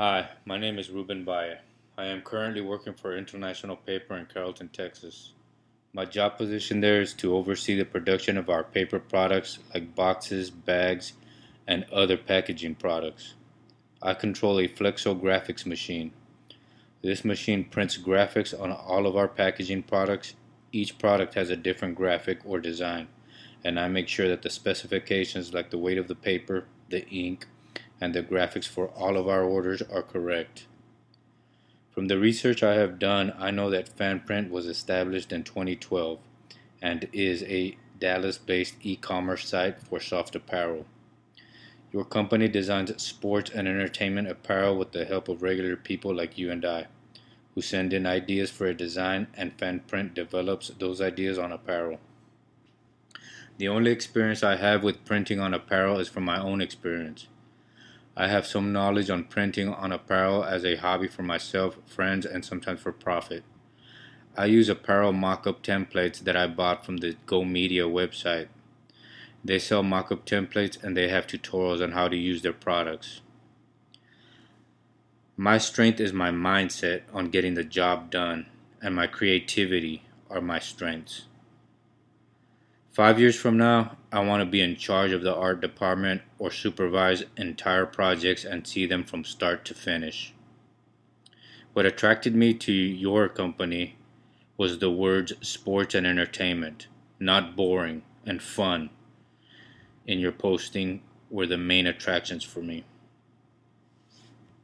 Hi, my name is Ruben Valle. I am currently working for International Paper in Carrollton, Texas. My job position there is to oversee the production of our paper products like boxes, bags, and other packaging products. I control a flexographics machine. This machine prints graphics on all of our packaging products. Each product has a different graphic or design, and I make sure that the specifications like the weight of the paper, the ink, and the graphics for all of our orders are correct. From the research I have done, I know that FanPrint was established in 2012 and is a Dallas based e commerce site for soft apparel. Your company designs sports and entertainment apparel with the help of regular people like you and I, who send in ideas for a design and FanPrint develops those ideas on apparel. The only experience I have with printing on apparel is from my own experience. I have some knowledge on printing on apparel as a hobby for myself, friends, and sometimes for profit. I use apparel mock-up templates that I bought from the Go Media website. They sell mock-up templates and they have tutorials on how to use their products. My strength is my mindset on getting the job done, and my creativity are my strengths. Five years from now, I want to be in charge of the art department or supervise entire projects and see them from start to finish. What attracted me to your company was the words sports and entertainment, not boring and fun, in your posting were the main attractions for me.